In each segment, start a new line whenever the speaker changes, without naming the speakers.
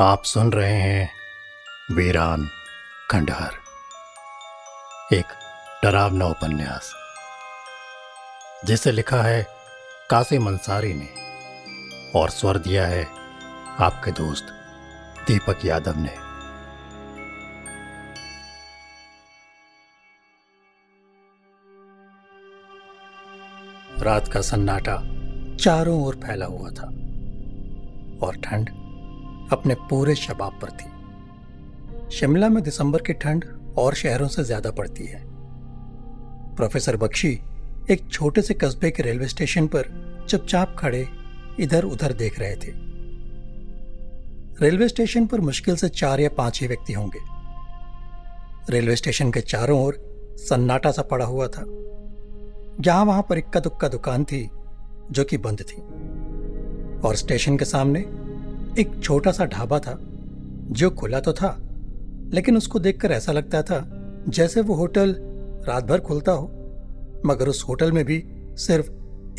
आप सुन रहे हैं वीरान खंडहर। एक डरावना उपन्यास, जिसे लिखा है कासिम अंसारी ने और स्वर दिया है आपके दोस्त दीपक यादव ने। रात का सन्नाटा चारों ओर फैला हुआ था और ठंड अपने पूरे शबाब पर थी। शिमला में दिसंबर की ठंड और शहरों से ज़्यादा पड़ती है। प्रोफेसर बख्शी एक छोटे से कस्बे के रेलवे स्टेशन पर चुपचाप खड़े इधर उधर देख रहे थे। रेलवे स्टेशन पर मुश्किल से चार या पाँच ही व्यक्ति होंगे। रेलवे स्टेशन के चारों ओर सन्नाटा सा पड़ा हुआ था। जहाँ वहाँ पर इक्का दुक्का दुकान थी जो कि बंद थी। और स्टेशन के सामने एक छोटा सा ढाबा था, जो खुला तो था, लेकिन उसको देखकर ऐसा लगता था जैसे वो होटल रात भर खुलता हो, मगर उस होटल में भी सिर्फ़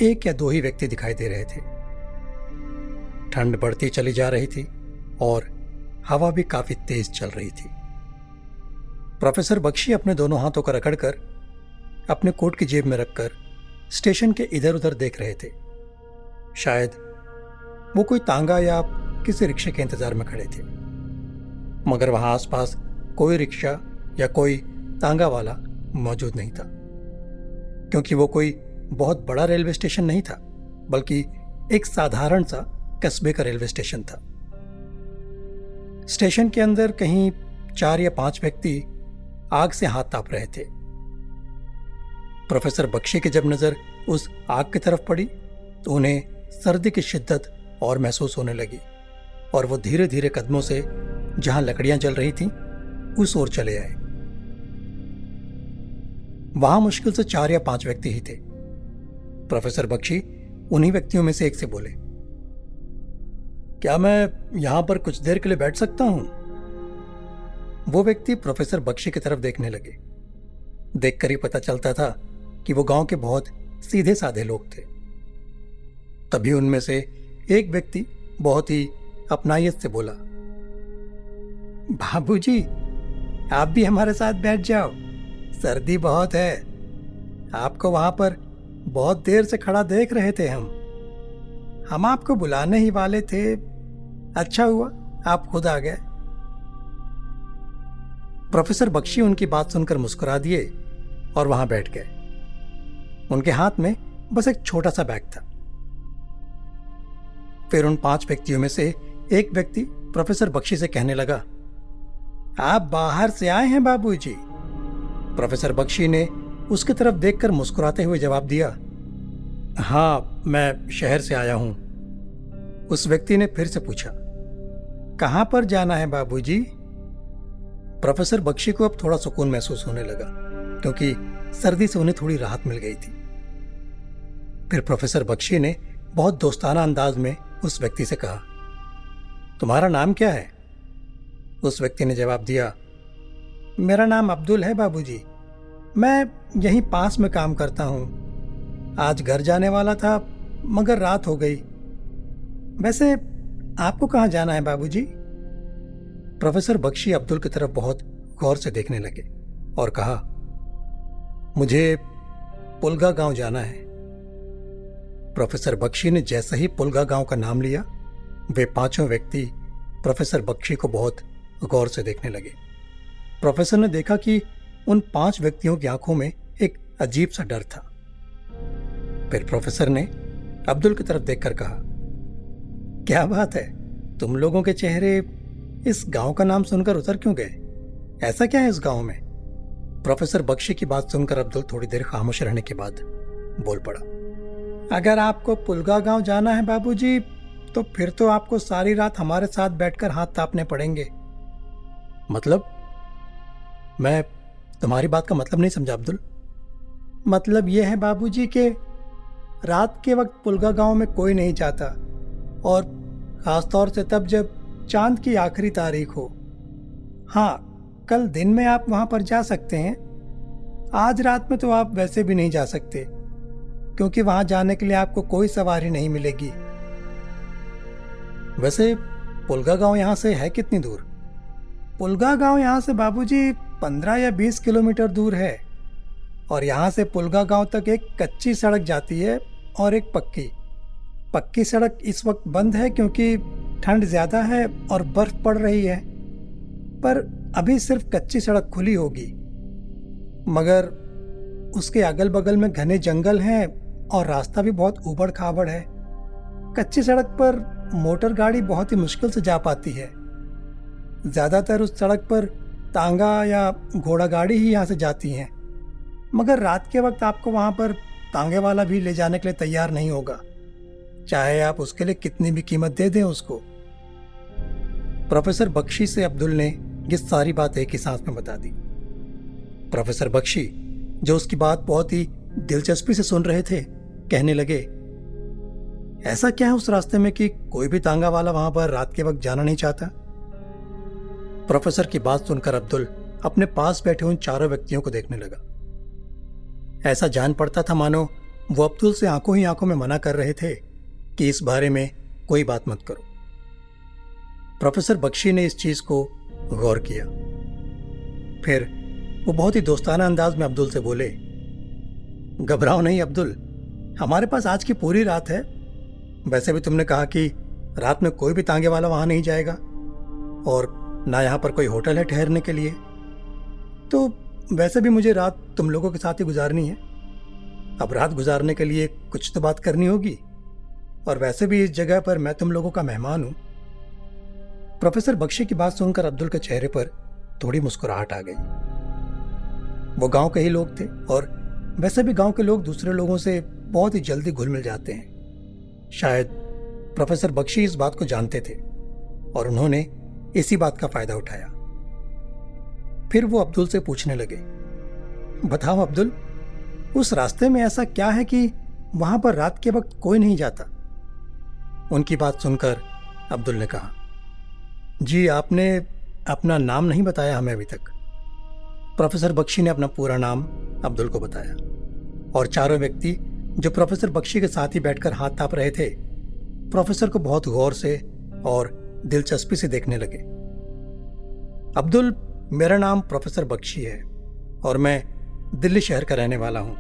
एक या दो ही व्यक्ति दिखाई दे रहे थे। ठंड बढ़ती चली जा रही थी और हवा भी काफ़ी तेज चल रही थी। प्रोफेसर बख्शी अपने दोनों हाथों को रगड़कर अपने कोट की जेब में रखकर स्टेशन के इधर उधर देख रहे थे। शायद वो कोई तांगा या किसी रिक्शे के इंतज़ार में खड़े थे। मगर वहाँ आसपास कोई रिक्शा या कोई तांगा वाला मौजूद नहीं था, क्योंकि वो कोई बहुत बड़ा रेलवे स्टेशन नहीं था, बल्कि एक साधारण सा कस्बे का रेलवे स्टेशन था। स्टेशन के अंदर कहीं चार या पाँच व्यक्ति आग से हाथ ताप रहे थे। प्रोफेसर बख्शी की जब नज़र उस आग की तरफ़ पड़ी तो उन्हें सर्दी की शिद्दत और महसूस होने लगी। और वो धीरे धीरे कदमों से जहाँ लकड़ियाँ जल रही थीं, उस ओर चले आए। वहाँ मुश्किल से चार या पाँच व्यक्ति ही थे। प्रोफेसर बख्शी उन्हीं व्यक्तियों में से एक से बोले, क्या मैं यहाँ पर कुछ देर के लिए बैठ सकता हूँ? वो व्यक्ति प्रोफेसर बख्शी की तरफ़ देखने लगे। देखकर ही पता चलता था कि वो गाँव के बहुत सीधे साधे लोग थे। तभी उनमें से एक व्यक्ति बहुत ही अपनाइत से बोला बाबूजी, आप भी हमारे साथ बैठ जाओ। सर्दी बहुत है। आपको वहाँ पर बहुत देर से खड़ा देख रहे थे हम। हम आपको बुलाने ही वाले थे। अच्छा हुआ आप खुद आ गए। प्रोफेसर बख्शी उनकी बात सुनकर मुस्कुरा दिए और वहाँ बैठ गए। उनके हाथ में बस एक छोटा सा बैग था। फिर उन पाँच व्यक्तियों में से एक व्यक्ति प्रोफेसर बख्शी से कहने लगा, आप बाहर से आए हैं, बाबूजी। प्रोफेसर बख्शी ने उसकी तरफ़ देखकर मुस्कुराते हुए जवाब दिया हाँ मैं शहर से आया हूँ उस व्यक्ति ने फिर से पूछा, कहाँ पर जाना है, बाबूजी? प्रोफेसर बख्शी को अब थोड़ा सुकून महसूस होने लगा, क्योंकि सर्दी से उन्हें थोड़ी राहत मिल गई थी फिर प्रोफेसर बख्शी ने बहुत दोस्ताना अंदाज में उस व्यक्ति से कहा तुम्हारा नाम क्या है उस व्यक्ति ने जवाब दिया, मेरा नाम अब्दुल है बाबूजी। मैं यहीं पास में काम करता हूँ आज घर जाने वाला था, मगर रात हो गई वैसे आपको कहाँ जाना है बाबूजी? प्रोफेसर बख्शी अब्दुल की तरफ़ बहुत गौर से देखने लगे और कहा, मुझे पुलगा गाँव जाना है प्रोफेसर बख्शी ने जैसे ही पुलगा गाँव का नाम लिया वे पाँचों व्यक्ति प्रोफेसर बख्शी को बहुत गौर से देखने लगे। प्रोफेसर ने देखा कि उन पाँच व्यक्तियों की आँखों में एक अजीब सा डर था। फिर प्रोफेसर ने अब्दुल की तरफ़ देखकर कहा, क्या बात है? तुम लोगों के चेहरे इस गाँव का नाम सुनकर उतर क्यों गए? ऐसा क्या है इस गाँव में? प्रोफेसर बख्शी की बात सुनकर अब्दुल थोड़ी देर खामोश रहने के बाद बोल पड़ा, अगर आपको पुलगा गाँव जाना है बाबूजी तो फिर तो आपको सारी रात हमारे साथ बैठकर हाथ तापने पड़ेंगे। मतलब? मैं तुम्हारी बात का मतलब नहीं समझा अब्दुल। मतलब यह है बाबूजी के रात के वक्त पुलगा गाँव में कोई नहीं जाता और खासतौर से तब जब चाँद की आखिरी तारीख हो। हाँ कल दिन में आप वहाँ पर जा सकते हैं। आज रात में तो आप वैसे भी नहीं जा सकते क्योंकि वहाँ जाने के लिए आपको कोई सवारी नहीं मिलेगी। वैसे पुलगा गाँव यहाँ से है कितनी दूर? पुलगा गाँव यहाँ से बाबूजी पंद्रह या बीस किलोमीटर दूर है। और यहाँ से पुलगा गाँव तक एक कच्ची सड़क जाती है और एक पक्की। पक्की सड़क इस वक्त बंद है क्योंकि ठंड ज़्यादा है और बर्फ़ पड़ रही है। पर अभी सिर्फ़ कच्ची सड़क खुली होगी। मगर उसके अगल बगल में घने जंगल हैं और रास्ता भी बहुत उबड़ खाबड़ है। कच्ची सड़क पर मोटर गाड़ी बहुत ही मुश्किल से जा पाती है। ज़्यादातर उस सड़क पर तांगा या घोड़ा गाड़ी ही यहाँ से जाती हैं। मगर रात के वक्त आपको वहाँ पर तांगे वाला भी ले जाने के लिए तैयार नहीं होगा। चाहे आप उसके लिए कितनी भी कीमत दे दें उसको। प्रोफेसर बख्शी से अब्दुल ने ये सारी बात एक ही सांस में बता दी। प्रोफेसर बख्शी, जो उसकी बात बहुत ही दिलचस्पी से सुन रहे थे, कहने लगे ऐसा क्या है उस रास्ते में कि कोई भी तांगा वाला वहाँ पर रात के वक्त जाना नहीं चाहता? प्रोफेसर की बात सुनकर अब्दुल अपने पास बैठे उन चारों व्यक्तियों को देखने लगा। ऐसा जान पड़ता था मानो वो अब्दुल से आँखों ही आँखों में मना कर रहे थे कि इस बारे में कोई बात मत करो। प्रोफेसर बख्शी ने इस चीज़ को गौर किया। फिर वो बहुत ही दोस्ताना अंदाज में अब्दुल से बोले, घबराओ नहीं अब्दुल, हमारे पास आज की पूरी रात है वैसे भी तुमने कहा कि रात में कोई भी तांगे वाला वहाँ नहीं जाएगा, और ना यहाँ पर कोई होटल है ठहरने के लिए। तो वैसे भी मुझे रात तुम लोगों के साथ ही गुजारनी है। अब रात गुजारने के लिए कुछ तो बात करनी होगी, और वैसे भी इस जगह पर मैं तुम लोगों का मेहमान हूँ। प्रोफेसर बख्शी की बात सुनकर अब्दुल के चेहरे पर थोड़ी मुस्कुराहट आ गई। वो गाँव के ही लोग थे, और वैसे भी गाँव के लोग दूसरे लोगों से बहुत ही जल्दी घुल मिल जाते हैं। शायद प्रोफेसर बख्शी इस बात को जानते थे और उन्होंने इसी बात का फ़ायदा उठाया। फिर वो अब्दुल से पूछने लगे, बताओ अब्दुल, उस रास्ते में ऐसा क्या है कि वहाँ पर रात के वक्त कोई नहीं जाता? उनकी बात सुनकर अब्दुल ने कहा, जी, आपने अपना नाम नहीं बताया हमें अभी तक। प्रोफेसर बख्शी ने अपना पूरा नाम अब्दुल को बताया और चारों व्यक्ति जो प्रोफेसर बख्शी के साथ ही बैठकर हाथ ताप रहे थे। प्रोफेसर को बहुत गौर से और दिलचस्पी से देखने लगे। अब्दुल, मेरा नाम प्रोफेसर बख्शी है और मैं दिल्ली शहर का रहने वाला हूँ।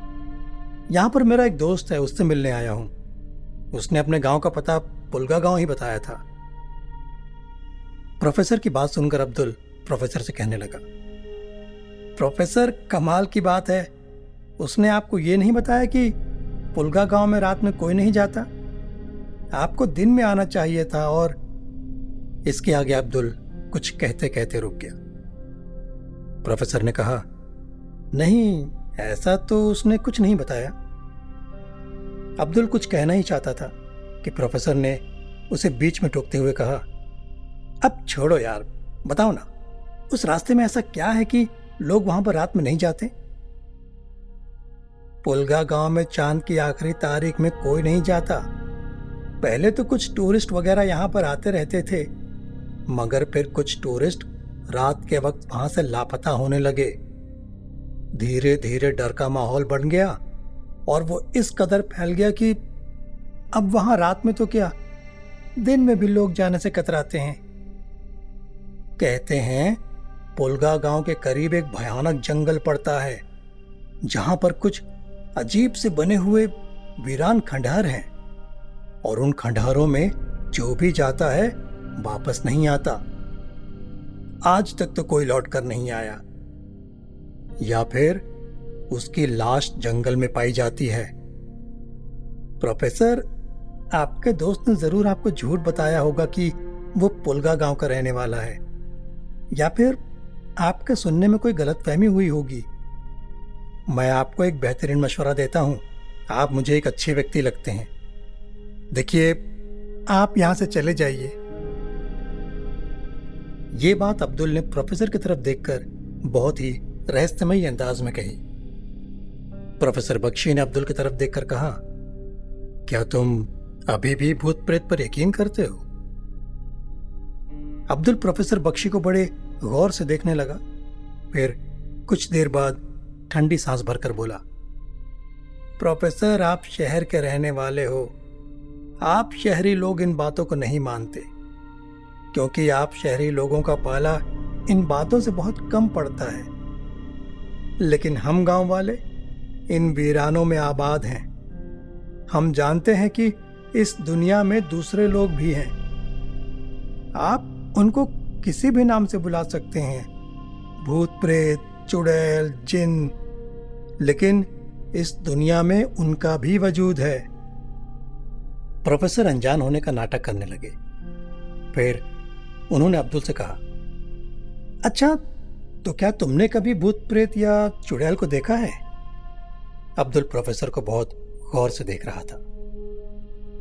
यहाँ पर मेरा एक दोस्त है, उससे मिलने आया हूँ। उसने अपने गाँव का पता पुलगा गाँव ही बताया था। प्रोफेसर की बात सुनकर अब्दुल प्रोफेसर से कहने लगा, प्रोफेसर, कमाल की बात है। उसने आपको ये नहीं बताया कि पुलगा गाँव में रात में कोई नहीं जाता। आपको दिन में आना चाहिए था और इसके आगे अब्दुल कुछ कहते कहते रुक गया। प्रोफेसर ने कहा, नहीं, ऐसा तो उसने कुछ नहीं बताया। अब्दुल कुछ कहना ही चाहता था कि प्रोफेसर ने उसे बीच में टोकते हुए कहा, अब छोड़ो यार, बताओ ना, उस रास्ते में ऐसा क्या है कि लोग वहाँ पर रात में नहीं जाते? पुलगा गाँव में चाँद की आखिरी तारीख में कोई नहीं जाता। पहले तो कुछ टूरिस्ट वगैरह यहाँ पर आते रहते थे, मगर फिर कुछ टूरिस्ट रात के वक्त वहाँ से लापता होने लगे। धीरे धीरे डर का माहौल बन गया और वो इस कदर फैल गया कि अब वहाँ रात में तो क्या, दिन में भी लोग जाने से कतराते हैं। कहते हैं, पुलगा गाँव के करीब एक भयानक जंगल पड़ता है, जहाँ पर कुछ अजीब से बने हुए वीरान खंडहर हैं और उन खंडहरों में जो भी जाता है, वापस नहीं आता। आज तक तो कोई लौट कर नहीं आया। या फिर उसकी लाश जंगल में पाई जाती है। प्रोफेसर, आपके दोस्त ने ज़रूर आपको झूठ बताया होगा कि वो पुलगा गाँव का रहने वाला है। या फिर आपके सुनने में कोई गलतफहमी हुई होगी। मैं आपको एक बेहतरीन मशवरा देता हूँ। आप मुझे एक अच्छे व्यक्ति लगते हैं। देखिए, आप यहाँ से चले जाइए। ये बात अब्दुल ने प्रोफेसर की तरफ़ देखकर बहुत ही रहस्यमयी अंदाज में कही। प्रोफेसर बख्शी ने अब्दुल की तरफ़ देखकर कहा, क्या तुम अभी भी भूत प्रेत पर यकीन करते हो? अब्दुल प्रोफेसर बख्शी को बड़े गौर से देखने लगा। फिर कुछ देर बाद ठंडी सांस भरकर बोला, प्रोफेसर, आप शहर के रहने वाले हो। आप शहरी लोग इन बातों को नहीं मानते, क्योंकि आप शहरी लोगों का पाला इन बातों से बहुत कम पड़ता है। लेकिन हम गाँव वाले, इन वीरानों में आबाद हैं। हम जानते हैं कि इस दुनिया में दूसरे लोग भी हैं। आप उनको किसी भी नाम से बुला सकते हैं। भूत प्रेत चुड़ैल जिन। लेकिन इस दुनिया में उनका भी वजूद है। प्रोफेसर अनजान होने का नाटक करने लगे। फिर उन्होंने अब्दुल से कहा अच्छा तो क्या तुमने कभी भूत प्रेत या चुड़ैल को देखा है? अब्दुल प्रोफेसर को बहुत गौर से देख रहा था।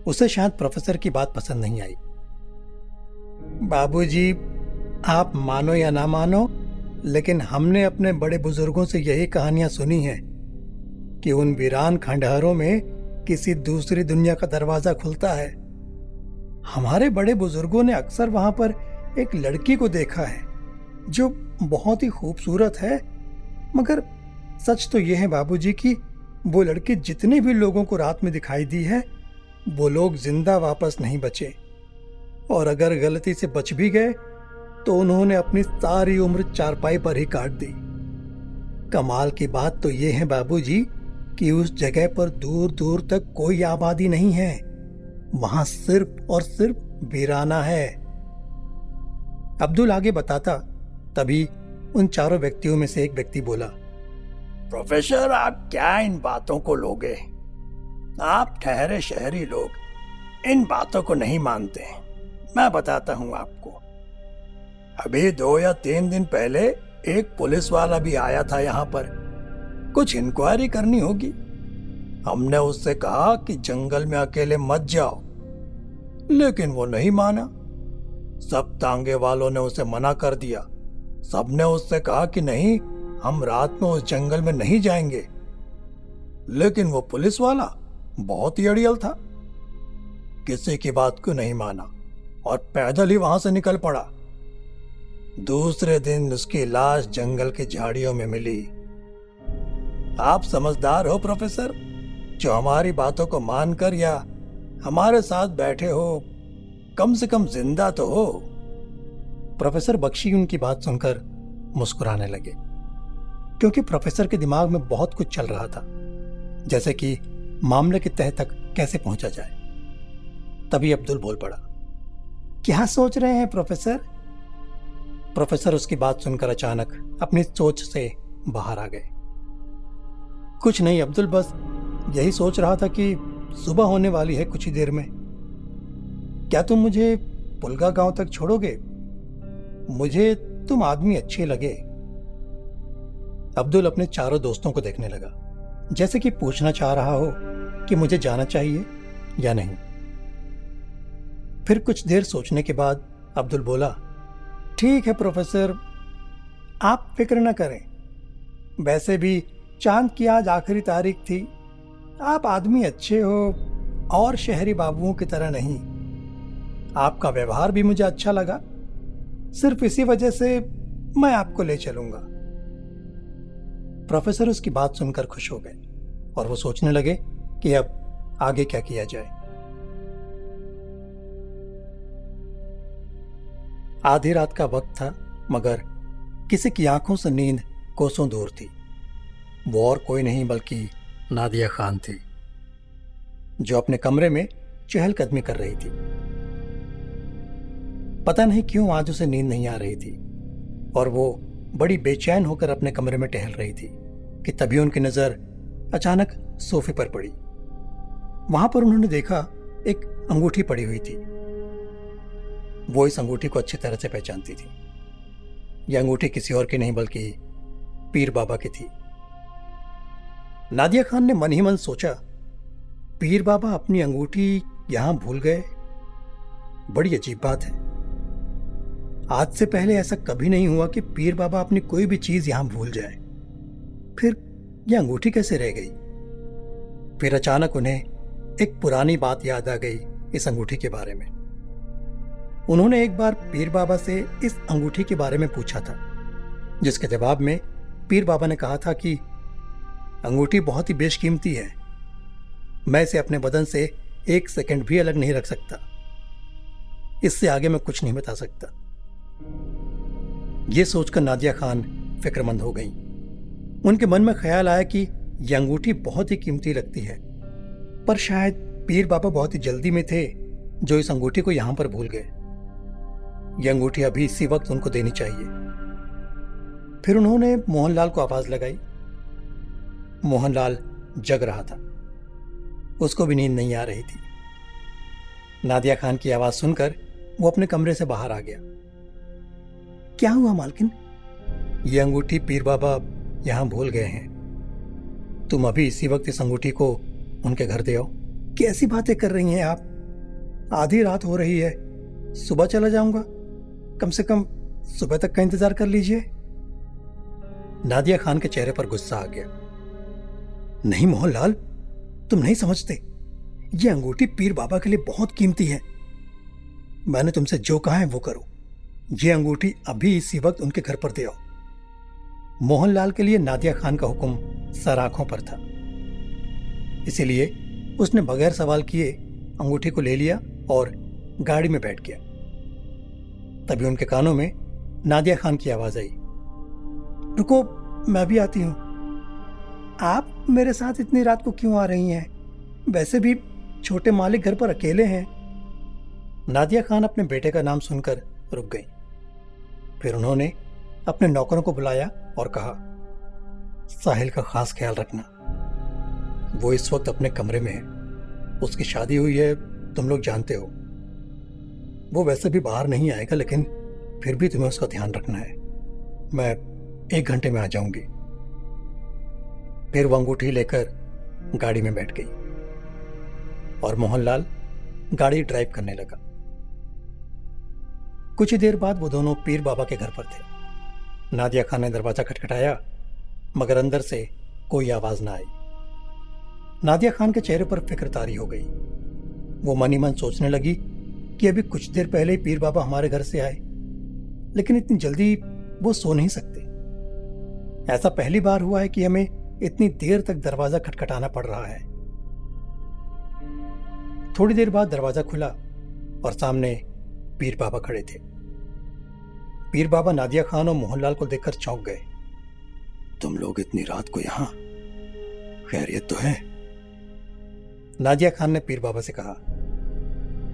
उसे शायद प्रोफेसर की बात पसंद नहीं आई। बाबूजी, आप मानो या ना मानो लेकिन हमने अपने बड़े बुज़ुर्गों से यही कहानियाँ सुनी हैं कि उन वीरान खंडहरों में किसी दूसरी दुनिया का दरवाज़ा खुलता है। हमारे बड़े बुज़ुर्गों ने अक्सर वहाँ पर एक लड़की को देखा है, जो बहुत ही खूबसूरत है। मगर सच तो यह है बाबूजी कि वो लड़की जितने भी लोगों को रात में दिखाई दी है, वो लोग ज़िंदा वापस नहीं बचे। और अगर गलती से बच भी गए तो उन्होंने अपनी सारी उम्र चारपाई पर ही काट दी। कमाल की बात तो यह है बाबूजी कि उस जगह पर दूर दूर तक कोई आबादी नहीं है। वहाँ सिर्फ़ और सिर्फ़ वीराना है। अब्दुल आगे बताता, तभी उन चारों व्यक्तियों में से एक व्यक्ति बोला,
प्रोफेसर, आप क्या इन बातों को लोगे? आप ठहरे शहरी लोग, इन बातों को नहीं मानते। मैं बताता हूँ आपको। अभी दो या तीन दिन पहले एक पुलिस वाला भी आया था यहाँ पर। कुछ इंक्वायरी करनी होगी। हमने उससे कहा कि जंगल में अकेले मत जाओ। लेकिन वो नहीं माना। सब तांगे वालों ने उसे मना कर दिया। सबने उससे कहा कि नहीं, हम रात में उस जंगल में नहीं जाएँगे। लेकिन वो पुलिस वाला बहुत ही अड़ियल था। किसी की बात को नहीं माना और पैदल ही वहाँ से निकल पड़ा। दूसरे दिन उसकी लाश जंगल की झाड़ियों में मिली। आप समझदार हो, प्रोफेसर? जो हमारी बातों को मानकर या हमारे साथ बैठे हो, कम से कम ज़िंदा तो हो।
प्रोफेसर बख्शी उनकी बात सुनकर मुस्कुराने लगे, क्योंकि प्रोफेसर के दिमाग में बहुत कुछ चल रहा था, जैसे कि मामले के तह तक कैसे पहुँचा जाए। तभी अब्दुल बोल पड़ा, क्या सोच रहे हैं, प्रोफेसर? प्रोफेसर उसकी बात सुनकर अचानक अपनी सोच से बाहर आ गए। कुछ नहीं, अब्दुल, बस यही सोच रहा था कि सुबह होने वाली है कुछ ही देर में। क्या तुम मुझे पुलगा गाँव तक छोड़ोगे? मुझे तुम आदमी अच्छे लगे। अब्दुल अपने चारों दोस्तों को देखने लगा। जैसे कि पूछना चाह रहा हो कि मुझे जाना चाहिए या नहीं। फिर कुछ देर सोचने के बाद अब्दुल बोला ठीक है, प्रोफेसर। आप फ़िक्र न करें। वैसे भी चाँद की आज आखिरी तारीख थी। आप आदमी अच्छे हो और शहरी बाबुओं की तरह नहीं। आपका व्यवहार भी मुझे अच्छा लगा। सिर्फ़ इसी वजह से मैं आपको ले चलूँगा। प्रोफेसर उसकी बात सुनकर खुश हो गए और वो सोचने लगे कि अब आगे क्या किया जाए। आधी रात का वक्त था, मगर किसी की आँखों से नींद कोसों दूर थी। वो और कोई नहीं, बल्कि नादिया खान थी, जो अपने कमरे में चहलकदमी कर रही थी। पता नहीं क्यों आज उसे नींद नहीं आ रही थी, और वो बड़ी बेचैन होकर अपने कमरे में टहल रही थी, कि तभी उनकी नज़र अचानक सोफे पर पड़ी। वहाँ पर उन्होंने देखा एक अंगूठी पड़ी हुई थी। वो इस अंगूठी को अच्छी तरह से पहचानती थी। यह अंगूठी किसी और की नहीं, बल्कि पीर बाबा की थी। नादिया खान ने मन ही मन सोचा, पीर बाबा अपनी अंगूठी यहाँ भूल गए? बड़ी अजीब बात है। आज से पहले ऐसा कभी नहीं हुआ कि पीर बाबा अपनी कोई भी चीज़ यहाँ भूल जाए। फिर यह अंगूठी कैसे रह गई? फिर अचानक उन्हें एक पुरानी बात याद आ गई इस अंगूठी के बारे में। उन्होंने एक बार पीर बाबा से इस अंगूठी के बारे में पूछा था, जिसके जवाब में पीर बाबा ने कहा था कि, अंगूठी बहुत ही बेशकीमती है। मैं इसे अपने बदन से एक सेकंड भी अलग नहीं रख सकता। इससे आगे मैं कुछ नहीं बता सकता। यह सोचकर नादिया खान फिक्रमंद हो गई। उनके मन में ख्याल आया कि यह अंगूठी बहुत ही कीमती लगती है। पर शायद पीर बाबा बहुत ही जल्दी में थे, जो इस अंगूठी को यहाँ पर भूल गए। यह अंगूठी अभी इसी वक्त उनको देनी चाहिए। फिर उन्होंने मोहनलाल को आवाज़ लगाई। मोहनलाल जग रहा था। उसको भी नींद नहीं आ रही थी। नादिया खान की आवाज़ सुनकर वो अपने कमरे से बाहर आ गया। क्या हुआ मालकिन? ये अंगूठी पीर बाबा यहाँ भूल गए हैं। तुम अभी इसी वक्त इस अंगूठी को उनके घर दे आओ। कैसी बातें कर रही हैं आप? आधी रात हो रही है। सुबह चला जाऊँगा। कम से कम सुबह तक का इंतज़ार कर लीजिए। नादिया खान के चेहरे पर गुस्सा आ गया। नहीं मोहनलाल तुम नहीं समझते। यह अंगूठी पीर बाबा के लिए बहुत कीमती है। मैंने तुमसे जो कहा है वो करो। ये अंगूठी अभी इसी वक्त उनके घर पर दे आओ। मोहनलाल के लिए नादिया खान का हुक्म सर आँखों पर था। इसीलिए उसने बगैर सवाल किए अंगूठी को ले लिया और गाड़ी में बैठ गया। तभी उनके कानों में नादिया खान की आवाज़ आई। रुको, मैं भी आती हूँ। आप मेरे साथ इतनी रात को क्यों आ रही हैं? वैसे भी छोटे मालिक घर पर अकेले हैं। नादिया खान अपने बेटे का नाम सुनकर रुक गई। फिर उन्होंने अपने नौकरों को बुलाया और कहा, साहिल का खास ख्याल रखना। वो इस वक्त अपने कमरे में है। उसकी शादी हुई है, तुम लोग जानते हो। वो वैसे भी बाहर नहीं आएगा, लेकिन फिर भी तुम्हें उसका ध्यान रखना है। मैं एक घंटे में आ जाऊँगी। फिर वो अंगूठी लेकर गाड़ी में बैठ गई। और मोहनलाल गाड़ी ड्राइव करने लगा। कुछ ही देर बाद वो दोनों पीर बाबा के घर पर थे। नादिया खान ने दरवाज़ा खटखटाया, मगर अंदर से कोई आवाज़ ना आई। नादिया खान के चेहरे पर फ़िक्र तारी हो गई। वो मनी मन सोचने लगी कि अभी कुछ देर पहले ही पीर बाबा हमारे घर से आए, लेकिन इतनी जल्दी वो सो नहीं सकते। ऐसा पहली बार हुआ है कि हमें इतनी देर तक दरवाज़ा खटखटाना पड़ रहा है। थोड़ी देर बाद दरवाज़ा खुला और सामने पीर बाबा खड़े थे। पीर बाबा नादिया खान और मोहनलाल को देखकर चौंक गए।
तुम लोग इतनी रात को यहाँ? खैरियत तो है?
नादिया खान ने पीर बाबा से कहा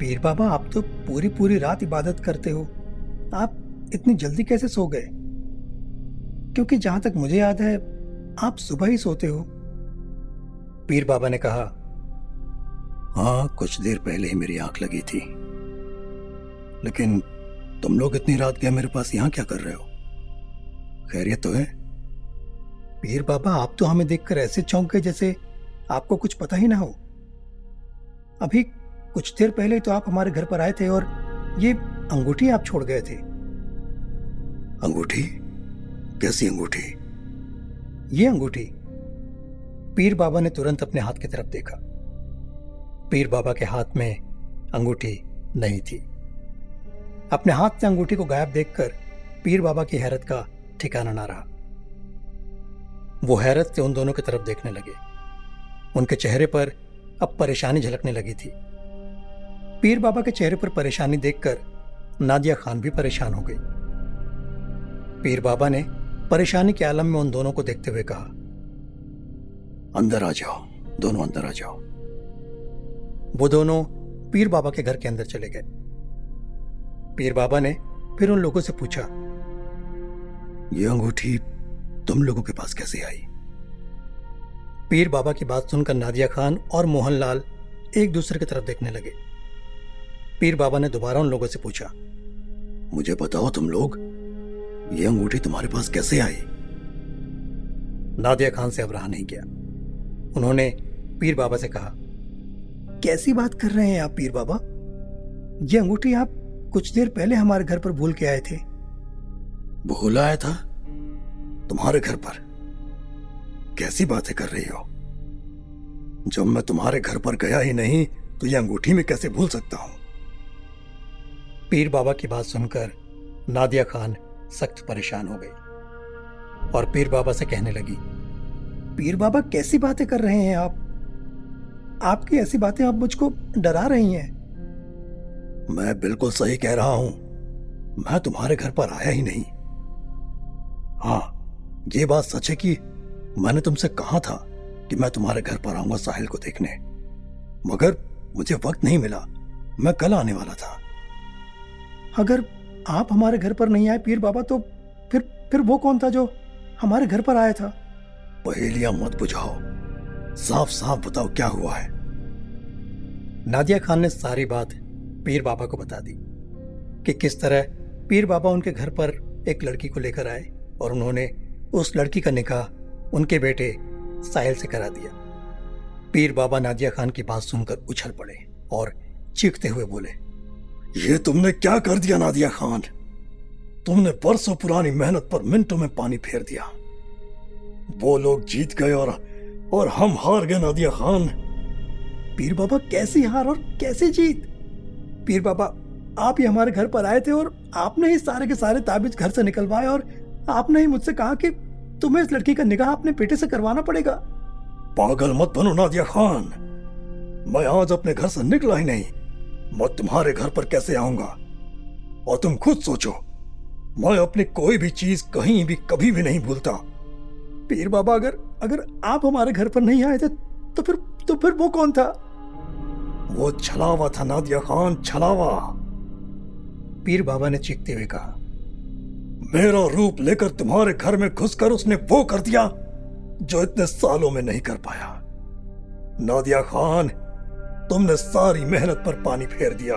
पीर बाबा आप तो पूरी पूरी रात इबादत करते हो। आप इतनी जल्दी कैसे सो गए? क्योंकि जहाँ तक मुझे याद है आप सुबह ही सोते हो। पीर बाबा ने कहा
हाँ कुछ देर पहले ही मेरी आँख लगी थी। लेकिन तुम लोग इतनी रात गए मेरे पास यहाँ क्या कर रहे हो? खैरियत तो है?
पीर बाबा आप तो हमें देखकर ऐसे चौंक गए जैसे आपको कुछ पता ही ना हो। अभी कुछ देर पहले तो आप हमारे घर पर आए थे और ये अंगूठी आप छोड़ गए थे।
अंगूठी? कैसी अंगूठी?
ये अंगूठी। पीर बाबा ने तुरंत अपने हाथ की तरफ़ देखा। पीर बाबा के हाथ में अंगूठी नहीं थी। अपने हाथ से अंगूठी को गायब देखकर पीर बाबा की हैरत का ठिकाना ना रहा। वो हैरत से उन दोनों की तरफ़ देखने लगे। उनके चेहरे पर अब परेशानी झलकने लगी थी। पीर बाबा के चेहरे पर परेशानी देखकर नादिया खान भी परेशान हो गई। पीर बाबा ने परेशानी के आलम में उन दोनों को देखते हुए कहा
अंदर आ जाओ दोनों अंदर आ जाओ।
वो दोनों पीर बाबा के घर के अंदर चले गए। पीर बाबा ने फिर उन लोगों से पूछा
ये अंगूठी तुम लोगों के पास कैसे आई?
पीर बाबा की बात सुनकर नादिया खान और मोहनलाल एक दूसरे की तरफ़ देखने लगे। पीर बाबा ने दोबारा उन लोगों से पूछा,
मुझे बताओ तुम लोग, ये अंगूठी तुम्हारे पास कैसे आई?
नादिया खान से अब रहा नहीं गया। उन्होंने पीर बाबा से कहा, कैसी बात कर रहे हैं आप पीर बाबा? ये अंगूठी आप कुछ देर पहले हमारे घर पर भूल के आए थे।
भूल आया था? तुम्हारे घर पर? कैसी बातें कर रही हो? जब मैं तुम्हारे घर पर गया ही नहीं तो यह अंगूठी में कैसे भूल सकता हूँ?
पीर बाबा की बात सुनकर नादिया खान सख्त परेशान हो गई और पीर बाबा से कहने लगी, पीर बाबा, कैसी बातें कर रहे हैं आप? आपकी ऐसी बातें आप मुझको डरा रही हैं.
मैं बिल्कुल सही कह रहा हूँ। मैं तुम्हारे घर पर आया ही नहीं। हाँ ये बात सच है कि मैंने तुमसे कहा था कि मैं तुम्हारे घर पर आऊँगा साहिल को देखने। मगर मुझे वक्त नहीं मिला। मैं कल आने वाला था।
अगर आप हमारे घर पर नहीं आए पीर बाबा तो फिर फिर वो कौन था जो हमारे घर पर आया था?
पहेलियाँ मत बुझाओ। साफ़ साफ़ बताओ क्या हुआ है।
नादिया खान ने सारी बात पीर बाबा को बता दी कि किस तरह पीर बाबा उनके घर पर एक लड़की को लेकर आए और उन्होंने उस लड़की का निकाह उनके बेटे साहिल से करा दिया। पीर बाबा नादिया खान की बात सुनकर उछल पड़े और चीखते हुए बोले
ये तुमने क्या कर दिया, नादिया खान? तुमने बरसों पुरानी मेहनत पर मिनटों में पानी फेर दिया। वो लोग जीत गए और और हम हार गए, नादिया खान।
पीर बाबा कैसी हार और कैसे जीत? पीर बाबा, आप ही हमारे घर पर आए थे और आपने ही सारे के सारे ताबिज घर से निकलवाए और आपने ही मुझसे कहा कि तुम्हें इस लड़की का निगाह अपने बेटे से करवाना पड़ेगा।
पागल मत बनो, नादिया खान। मैं आज अपने घर से निकला ही नहीं। मैं तुम्हारे घर पर कैसे आऊँगा? और तुम खुद सोचो, मैं अपनी कोई भी चीज़ कहीं भी कभी भी नहीं भूलता।
पीर बाबा, अगर अगर आप हमारे घर पर नहीं आए थे तो फिर तो फिर वो कौन था?
वो छलावा था, नादिया खान, छलावा।
पीर बाबा ने चीखते हुए कहा,
मेरा रूप लेकर तुम्हारे घर में घुसकर उसने वो कर दिया, जो इतने सालों में नहीं कर पाया। नादिया खान तुमने सारी मेहनत पर पानी फेर दिया।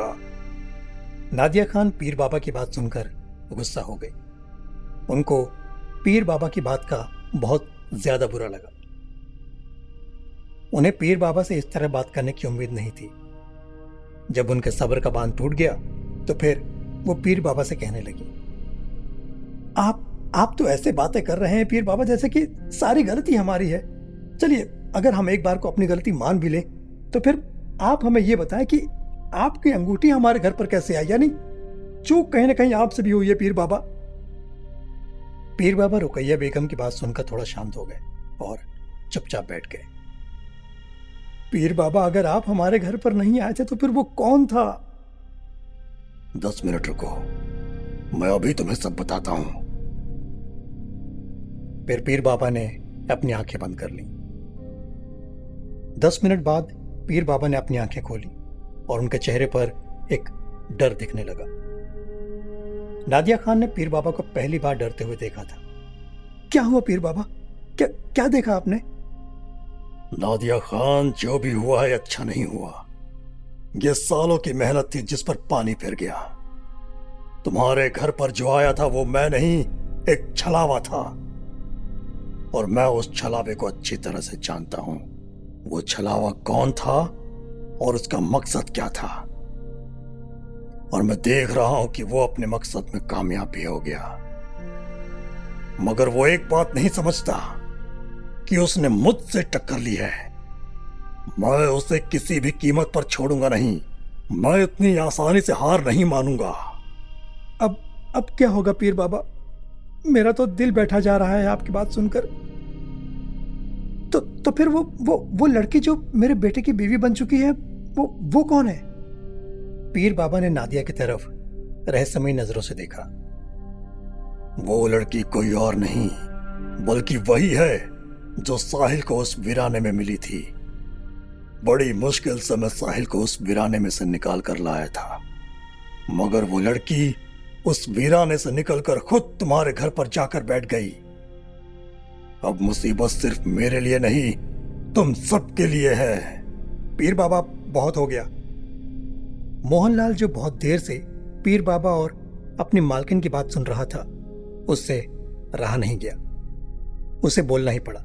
नादिया खान पीर बाबा की बात सुनकर गुस्सा हो गई। उनको पीर बाबा की बात का बहुत ज़्यादा बुरा लगा। उन्हें पीर बाबा से इस तरह बात करने की उम्मीद नहीं थी। जब उनके सब्र का बाँध टूट गया तो फिर वो पीर बाबा से कहने लगी, आप आप तो ऐसे बातें कर रहे हैं पीर बाबा, जैसे कि सारी गलती हमारी है। चलिए, अगर हम एक बार को अपनी गलती मान भी लें तो फिर आप हमें यह बताएँ कि आपकी अंगूठी हमारे घर पर कैसे आई? यानी चूक कहीं ना कहीं आपसे भी हुई है पीर बाबा। पीर बाबा रुकैया बेगम की बात सुनकर थोड़ा शांत हो गए और चुपचाप बैठ गए। पीर बाबा अगर आप हमारे घर पर नहीं आए थे तो फिर वो कौन था?
दस मिनट रुको। मैं अभी तुम्हें सब बताता हूँ।
फिर पीर बाबा ने अपनी आँखें बंद कर ली। दस मिनट बाद पीर बाबा ने अपनी आँखें खोली और उनके चेहरे पर एक डर दिखने लगा। नादिया खान ने पीर बाबा को पहली बार डरते हुए देखा था। क्या हुआ पीर बाबा? क्या क्या देखा आपने?
नादिया खान, जो भी हुआ है अच्छा नहीं हुआ। ये सालों की मेहनत थी जिस पर पानी फिर गया। तुम्हारे घर पर जो आया था, वो मैं नहीं, एक छलावा था। और मैं उस छलावे को अच्छी तरह से जानता हूँ। वो छलावा कौन था और उसका मकसद क्या था? और मैं देख रहा हूँ कि वो अपने मकसद में कामयाब भी हो गया। मगर वो एक बात नहीं समझता कि उसने मुझसे टक्कर ली है। मैं उसे किसी भी कीमत पर छोड़ूँगा नहीं। मैं इतनी आसानी से हार नहीं मानूँगा।
अब अब क्या होगा पीर बाबा? मेरा तो दिल बैठा जा रहा है आपकी बात सुनकर। तो तो फिर वो वो वो लड़की जो मेरे बेटे की बीवी बन चुकी है, वो वो कौन है? पीर बाबा ने नादिया की तरफ़ रहस्यमय नज़रों से देखा।
वो लड़की कोई और नहीं, बल्कि वही है जो साहिल को उस वीराने में मिली थी। बड़ी मुश्किल से मैं साहिल को उस वीराने में से निकाल कर लाया था। मगर वो लड़की उस वीराने से निकलकर खुद तुम्हारे घर पर जाकर बैठ गई। अब मुसीबत सिर्फ़ मेरे लिए नहीं, तुम सबके लिए है।
पीर बाबा बहुत हो गया। मोहनलाल जो बहुत देर से पीर बाबा और अपनी मालकिन की बात सुन रहा था, उससे रहा नहीं गया। उसे बोलना ही पड़ा,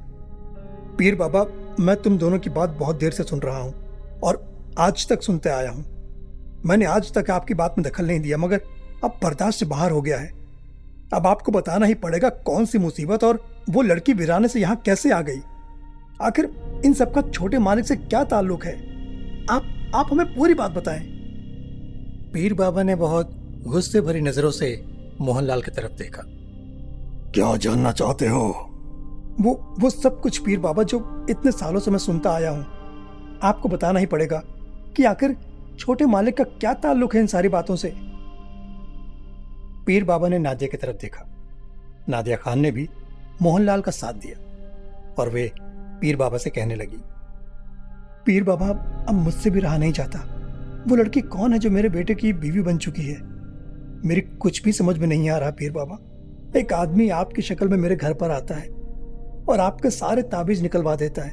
पीर बाबा, मैं तुम दोनों की बात बहुत देर से सुन रहा हूँ और आज तक सुनते आया हूँ। मैंने आज तक आपकी बात में दखल नहीं दिया, मगर अब बर्दाश्त से बाहर हो गया है। अब आपको बताना ही पड़ेगा कौन सी मुसीबत और वो लड़की वीराने से यहाँ कैसे आ गई। आखिर इन सबका छोटे मालिक से क्या ताल्लुक है? आप आप हमें पूरी बात बताएँ। पीर बाबा ने बहुत गुस्से भरी नज़रों से मोहनलाल की तरफ़ देखा।
क्या जानना चाहते हो?
वो वो सब कुछ पीर बाबा जो इतने सालों से मैं सुनता आया हूँ। आपको बताना ही पड़ेगा कि आखिर छोटे मालिक का क्या ताल्लुक है इन सारी बातों से? पीर बाबा ने नादिया की तरफ़ देखा। नादिया खान ने भी मोहनलाल का साथ दिया और वे पीर बाबा से कहने लगी, पीर बाबा, अब मुझसे भी रहा नहीं जाता। वो लड़की कौन है जो मेरे बेटे की बीवी बन चुकी है? मेरी कुछ भी समझ में नहीं आ रहा पीर बाबा। एक आदमी आपकी शक्ल में मेरे घर पर आता है और आपके सारे ताबीज निकलवा देता है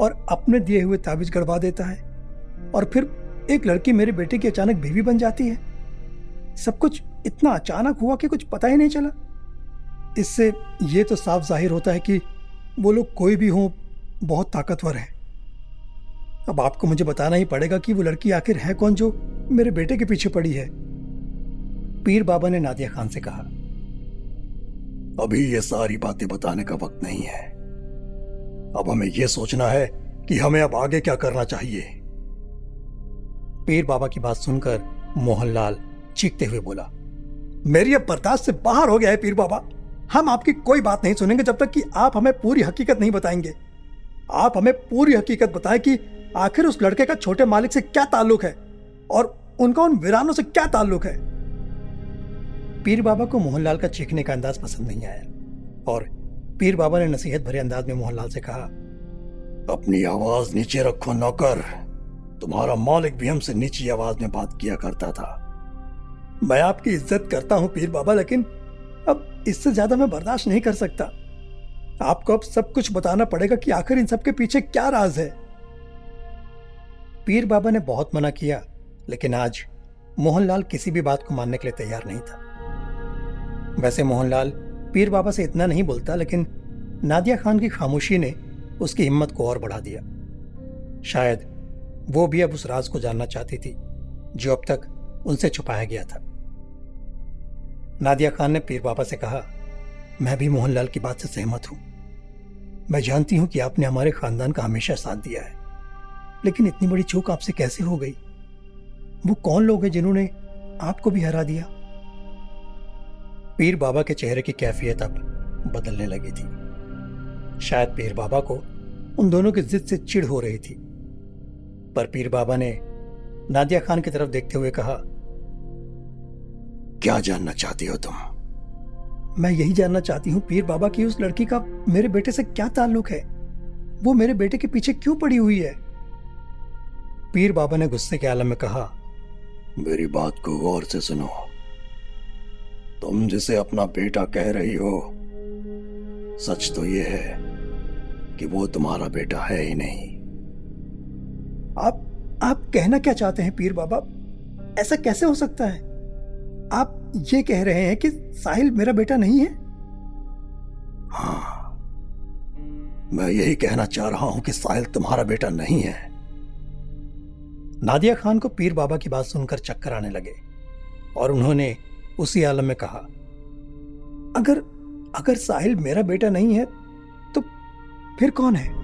और अपने दिए हुए ताबीज गड़वा देता है और फिर एक लड़की मेरे बेटे की अचानक बीवी बन जाती है। सब कुछ इतना अचानक हुआ कि कुछ पता ही नहीं चला। इससे यह तो साफ़ ज़ाहिर होता है कि वो लोग कोई भी हो बहुत ताकतवर है। अब आपको मुझे बताना ही पड़ेगा कि वो लड़की आखिर है कौन जो मेरे बेटे के पीछे पड़ी है। पीर बाबा ने नादिया खान से कहा
अभी ये सारी बातें बताने का वक्त नहीं है। अब हमें यह सोचना है कि हमें अब आगे क्या करना चाहिए।
पीर बाबा की बात सुनकर मोहनलाल चीखते हुए बोला मेरी अब बर्दाश्त से बाहर हो गया है पीर बाबा। हम आपकी कोई बात नहीं सुनेंगे जब तक कि आप हमें पूरी हकीकत नहीं बताएँगे। आप हमें पूरी हकीकत बताएँ कि आखिर उस लड़के का छोटे मालिक से क्या ताल्लुक है और उनका उन वीरानों से क्या ताल्लुक है? पीर बाबा को मोहनलाल का चीखने का अंदाज पसंद नहीं आया और पीर बाबा ने नसीहत भरे अंदाज में मोहनलाल से कहा,
अपनी आवाज़ नीचे रखो, नौकर। तुम्हारा मालिक भी हमसे नीची आवाज़ में बात किया करता था।
मैं आपकी इज़्ज़त करता हूँ पीर बाबा, लेकिन अब इससे ज़्यादा मैं बर्दाश्त नहीं कर सकता। आपको अब सब कुछ बताना पड़ेगा कि आखिर इन सब के पीछे क्या राज है। पीर बाबा ने बहुत मना किया, लेकिन आज मोहनलाल किसी भी बात को मानने के लिए तैयार नहीं था। वैसे मोहनलाल पीर बाबा से इतना नहीं बोलता, लेकिन नादिया खान की खामोशी ने उसकी हिम्मत को और बढ़ा दिया। शायद वो भी अब उस राज को जानना चाहती थी, जो अब तक उनसे छुपाया गया था। नादिया खान ने पीर बाबा से कहा, मैं भी मोहनलाल की बात से सहमत हूँ। मैं जानती हूँ कि आपने हमारे खानदान का हमेशा साथ दिया है। लेकिन इतनी बड़ी चूक आपसे कैसे हो गई? वो कौन लोग हैं जिन्होंने आपको भी हरा दिया? पीर बाबा के चेहरे की कैफियत अब बदलने लगी थी। शायद पीर बाबा को उन दोनों की जिद से चिढ़ हो रही थी। पर पीर बाबा ने नादिया खान की तरफ़ देखते हुए कहा
क्या जानना चाहती हो तुम?
मैं यही जानना चाहती हूँ पीर बाबा की उस लड़की का मेरे बेटे से क्या ताल्लुक है? वो मेरे बेटे के पीछे क्यों पड़ी हुई है? पीर बाबा ने गुस्से के आलम में कहा
मेरी बात को गौर से सुनो। तुम जिसे अपना बेटा कह रही हो सच तो ये है कि वो तुम्हारा बेटा है ही नहीं।
आप आप कहना क्या चाहते हैं पीर बाबा? ऐसा कैसे हो सकता है? आप ये कह रहे हैं कि साहिल मेरा बेटा नहीं है?
हाँ। मैं यही कहना चाह रहा हूँ कि साहिल तुम्हारा बेटा नहीं है।
नादिया खान को पीर बाबा की बात सुनकर चक्कर आने लगे और उन्होंने उसी आलम में कहा, अगर अगर साहिल मेरा बेटा नहीं है तो फिर कौन है?